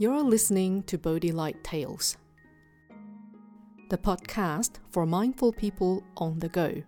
You're listening to Bodhi Light Tales, the podcast for mindful people on the go.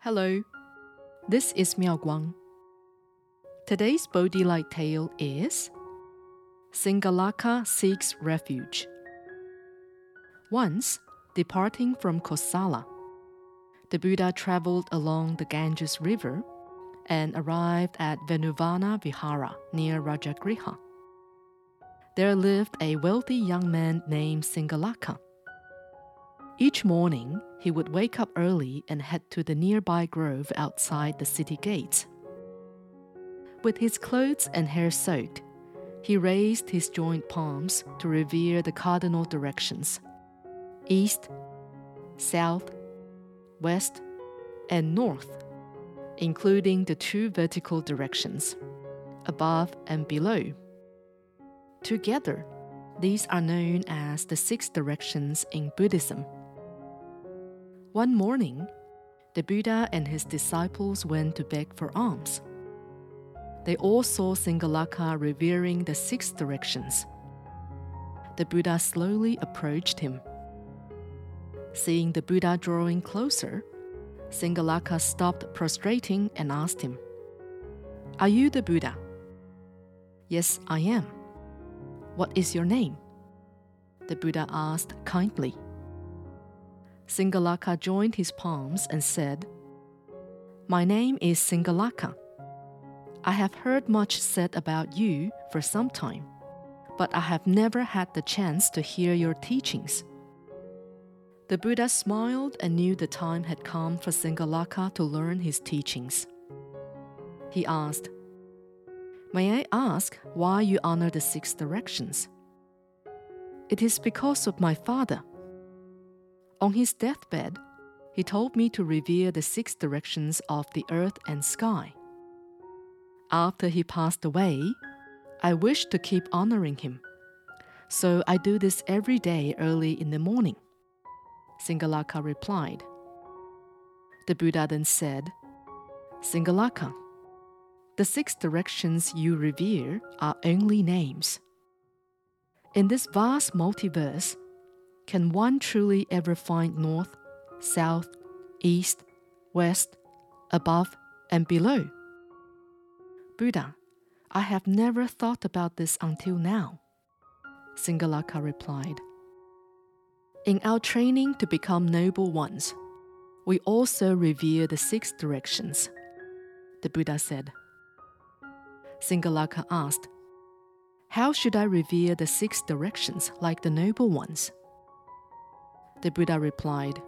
Hello, this is Miao Guang. Today's Bodhi Light tale is Singalaka Seeks Refuge. Once, departing from Kosala, the Buddha traveled along the Ganges River and arrived at Venuvana Vihara near Rajagriha. There lived a wealthy young man named Singalaka. Each morning, he would wake up early and head to the nearby grove outside the city gates. With his clothes and hair soaked, he raised his joint palms to revere the cardinal directions east, south, west, and north including the two vertical directions, above and below. Together, these are known as the six directions in Buddhism. One morning, the Buddha and his disciples went to beg for alms. They all saw Singalaka revering the six directions. The Buddha slowly approached him. Seeing the Buddha drawing closer, Singalaka stopped prostrating and asked him, Are you the Buddha? Yes, I am. What is your name? The Buddha asked kindly. Singalaka joined his palms and said, My name is Singalaka. I have heard much said about you for some time, but I have never had the chance to hear your teachings. The Buddha smiled and knew the time had come for Singalaka to learn his teachings. He asked, May I ask why you honor the six directions? It is because of my father. On his deathbed, he told me to revere the six directions of the earth and sky. After he passed away, I wished to keep honoring him. So I do this every day early in the morning. Singalaka replied. The Buddha then said, Singalaka, the six directions you revere are only names. In this vast multiverse, can one truly ever find north, south, east, west, above, and below? Buddha, I have never thought about this until now. Singalaka replied. In our training to become noble ones, we also revere the six directions. The Buddha said. Singalaka asked, How should I revere the six directions like the noble ones? The Buddha replied,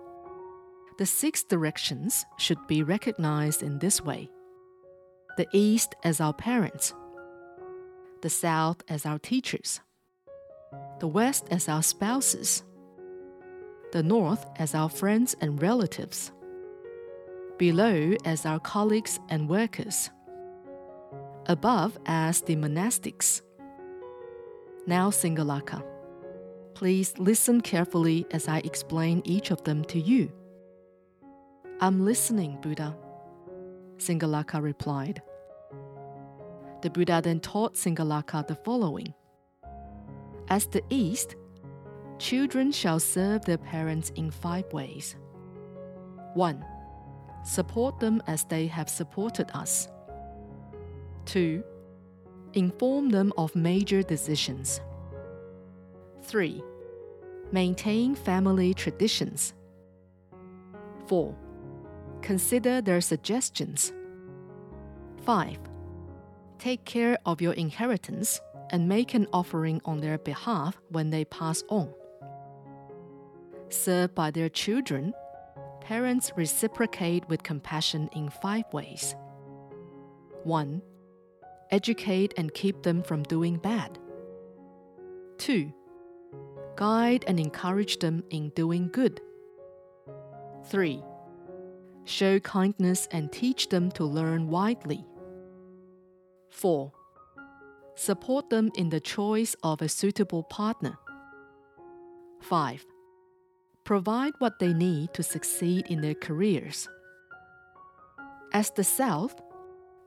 The six directions should be recognized in this way the East as our parents, the South as our teachers, the West as our spouses the North as our friends and relatives, below as our colleagues and workers, above as the monastics. Now, Singalaka, please listen carefully as I explain each of them to you. I'm listening, Buddha, Singalaka replied. The Buddha then taught Singalaka the following As the East Children shall serve their parents in five ways. 1. Support them as they have supported us. 2. Inform them of major decisions. 3. Maintain family traditions. 4. Consider their suggestions. 5. Take care of your inheritance and make an offering on their behalf when they pass on served by their children, parents reciprocate with compassion in five ways. 1. Educate and keep them from doing bad. 2. Guide and encourage them in doing good. 3. Show kindness and teach them to learn widely. 4. Support them in the choice of a suitable partner. 5 provide what they need to succeed in their careers. As the South,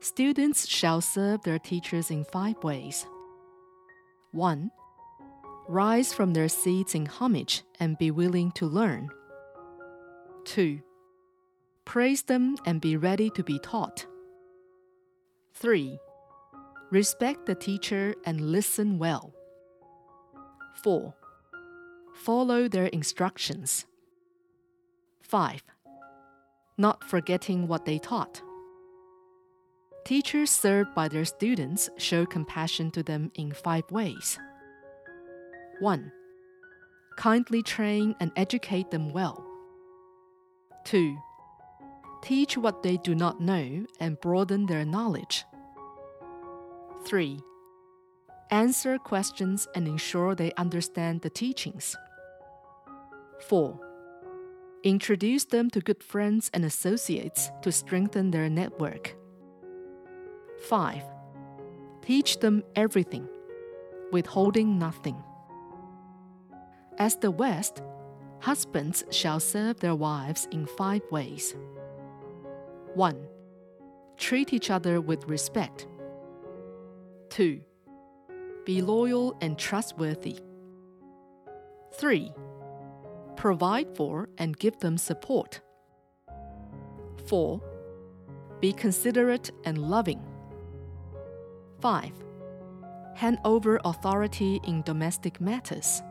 Students shall serve their teachers in five ways. 1. Rise from their seats in homage and be willing to learn. 2. Praise them and be ready to be taught. 3. Respect the teacher and listen well. 4. Follow their instructions. 5. Not forgetting what they taught. Teachers served by their students show compassion to them in five ways. 1. Kindly train and educate them well. 2. Teach what they do not know and broaden their knowledge. 3. Answer questions and ensure they understand the teachings. 4. Introduce them to good friends and associates to strengthen their network. 5. Teach them everything, withholding nothing. As the West, husbands shall serve their wives in five ways. 1. Treat each other with respect. 2. Be loyal and trustworthy. 3. Provide for and give them support. 4. Be considerate and loving. 5. Hand over authority in domestic matters.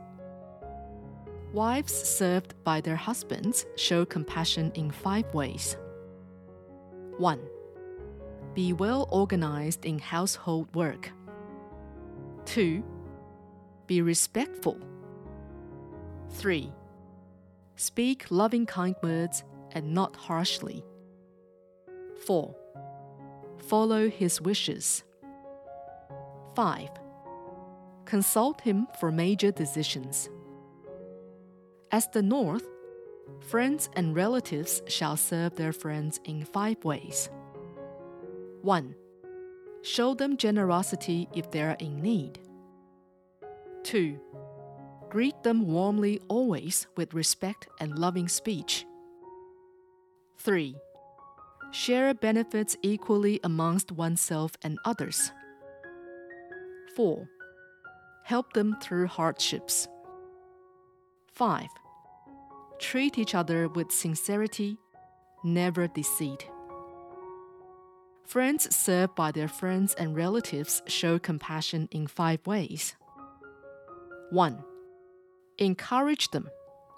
Wives served by their husbands show compassion in five ways. 1. Be well organized in household work. 2. Be respectful. 3. Speak loving kind words and not harshly. 4. Follow his wishes. 5. Consult him for major decisions. As the North, friends and relatives shall serve their friends in five ways. 1. Show them generosity if they are in need. 2. Greet them warmly always with respect and loving speech. 3. Share benefits equally amongst oneself and others. 4. Help them through hardships. 5. Treat each other with sincerity, never deceit. Friends served by their friends and relatives show compassion in five ways. 1. Encourage them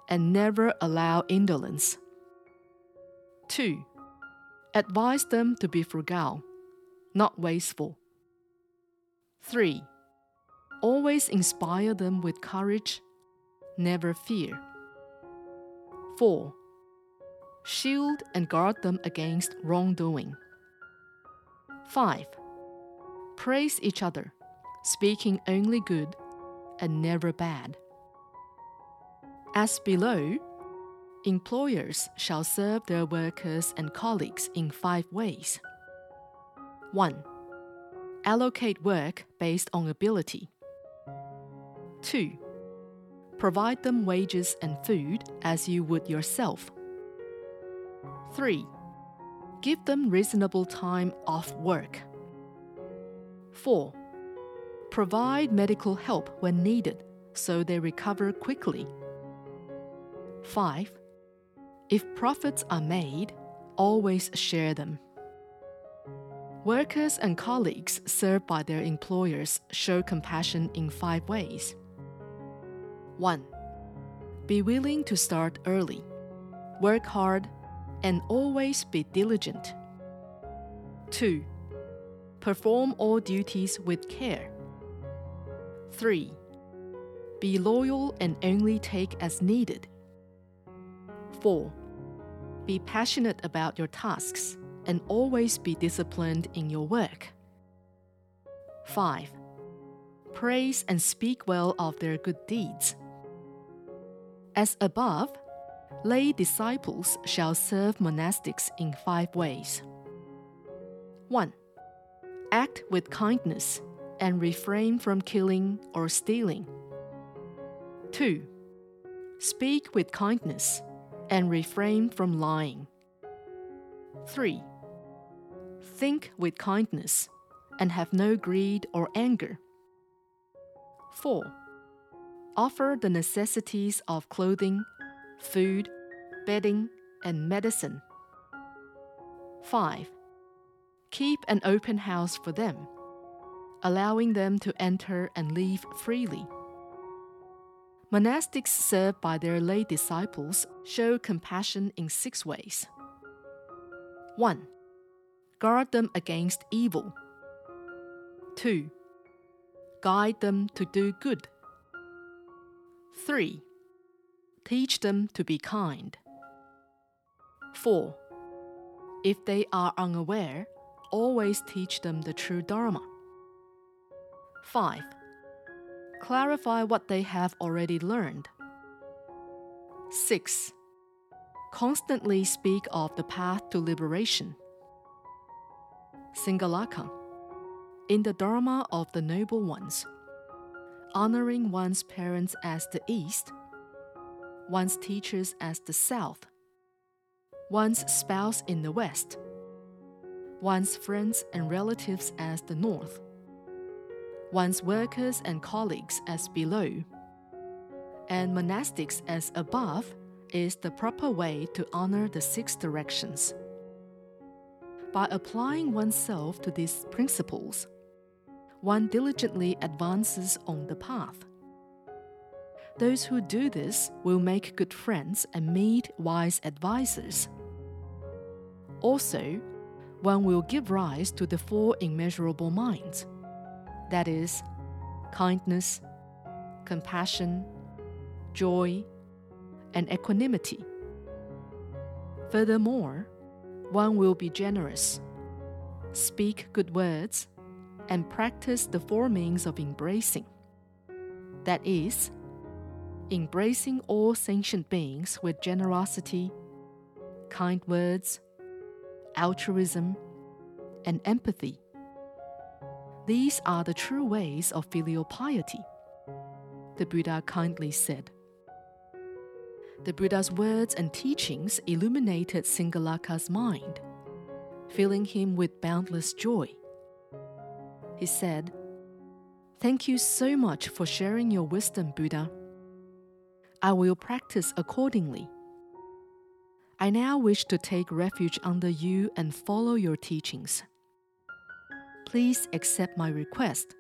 and never allow indolence. 2. Advise them to be frugal, not wasteful. 3. Always inspire them with courage, never fear. 4. Shield and guard them against wrongdoing. 5. Praise each other, speaking only good and never bad. As below, employers shall serve their workers and colleagues in five ways. 1 allocate work based on ability. 2. Provide them wages and food as you would yourself. 3. Give them reasonable time off work. 4. Provide medical help when needed so they recover quickly. 5. If profits are made, always share them. Workers and colleagues served by their employers show compassion in five ways. 1. Be willing to start early, work hard, and always be diligent. 2. Perform all duties with care. 3. Be loyal and only take as needed. 4. Be passionate about your tasks and always be disciplined in your work. 5. Praise and speak well of their good deeds. As above, lay disciples shall serve monastics in five ways. 1. Act with kindness and refrain from killing or stealing. 2. Speak with kindness and refrain from lying. 3 Think with kindness and have no greed or anger. 4. Offer the necessities of clothing, food, bedding, and medicine. 5. Keep an open house for them, allowing them to enter and leave freely. Monastics served by their lay disciples show compassion in six ways. 1. Guard them against evil. 2. Guide them to do good. 3. Teach them to be kind. 4. If they are unaware, always teach them the true Dharma. 5. Clarify what they have already learned. 6. Constantly speak of the path to liberation. Singalaka. In the Dharma of the Noble Ones, honoring one's parents as the East, one's teachers as the South, one's spouse in the West, one's friends and relatives as the North, one's workers and colleagues as below, and monastics as above is the proper way to honor the six directions. By applying oneself to these principles, one diligently advances on the path. Those who do this will make good friends and meet wise advisers. Also, one will give rise to the four immeasurable minds that is, kindness, compassion, joy, and equanimity. Furthermore, one will be generous, speak good words, and practice the four means of embracing. That is, embracing all sentient beings with generosity, kind words, altruism, and empathy. These are the true ways of filial piety, the Buddha kindly said. The Buddha's words and teachings illuminated Singalaka's mind, filling him with boundless joy. He said, Thank you so much for sharing your wisdom, Buddha. I will practice accordingly. I now wish to take refuge under you and follow your teachings. Please accept my request.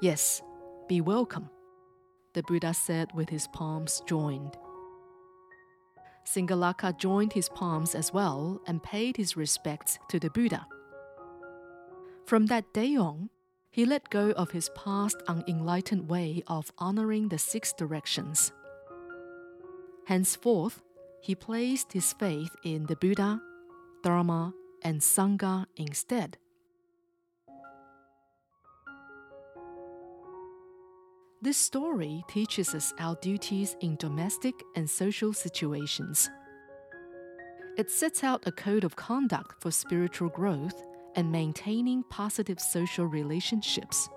Yes, be welcome the Buddha said with his palms joined. Singalaka joined his palms as well and paid his respects to the Buddha. From that day on, he let go of his past unenlightened way of honoring the six directions. Henceforth, he placed his faith in the Buddha, Dharma, and Sangha instead. This story teaches us our duties in domestic and social situations. It sets out a code of conduct for spiritual growth and maintaining positive social relationships.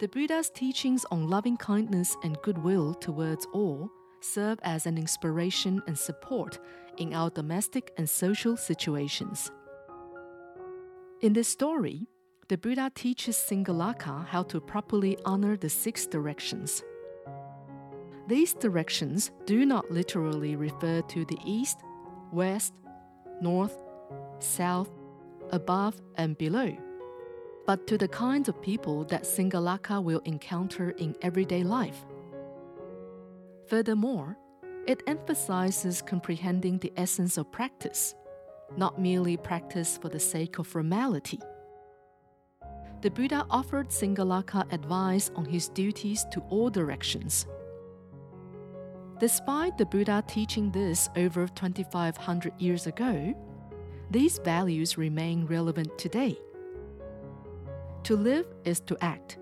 The Buddha's teachings on loving kindness and goodwill towards all serve as an inspiration and support in our domestic and social situations. In this story, the Buddha teaches Singalaka how to properly honor the six directions. These directions do not literally refer to the east, west, north, south, above, and below, but to the kinds of people that Singalaka will encounter in everyday life. Furthermore, it emphasizes comprehending the essence of practice, not merely practice for the sake of formality the Buddha offered Singalaka advice on his duties to all directions. Despite the Buddha teaching this over 2500 years ago, these values remain relevant today. To live is to act,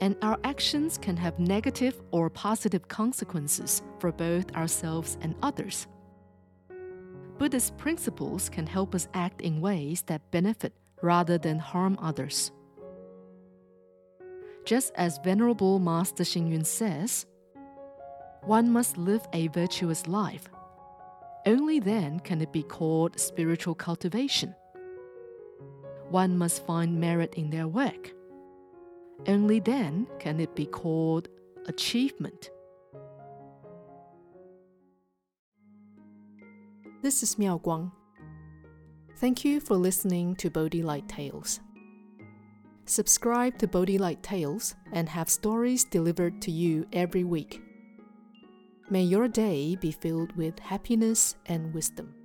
and our actions can have negative or positive consequences for both ourselves and others. Buddhist principles can help us act in ways that benefit rather than harm others. Just as Venerable Master Xing Yun says, one must live a virtuous life, Only then can it be called spiritual cultivation. One must find merit in their work. Only then can it be called achievement. This is Miao Guang. Thank you for listening to Bodhi Light Tales. Subscribe to Bodhi Light Tales and have stories delivered to you every week. May your day be filled with happiness and wisdom.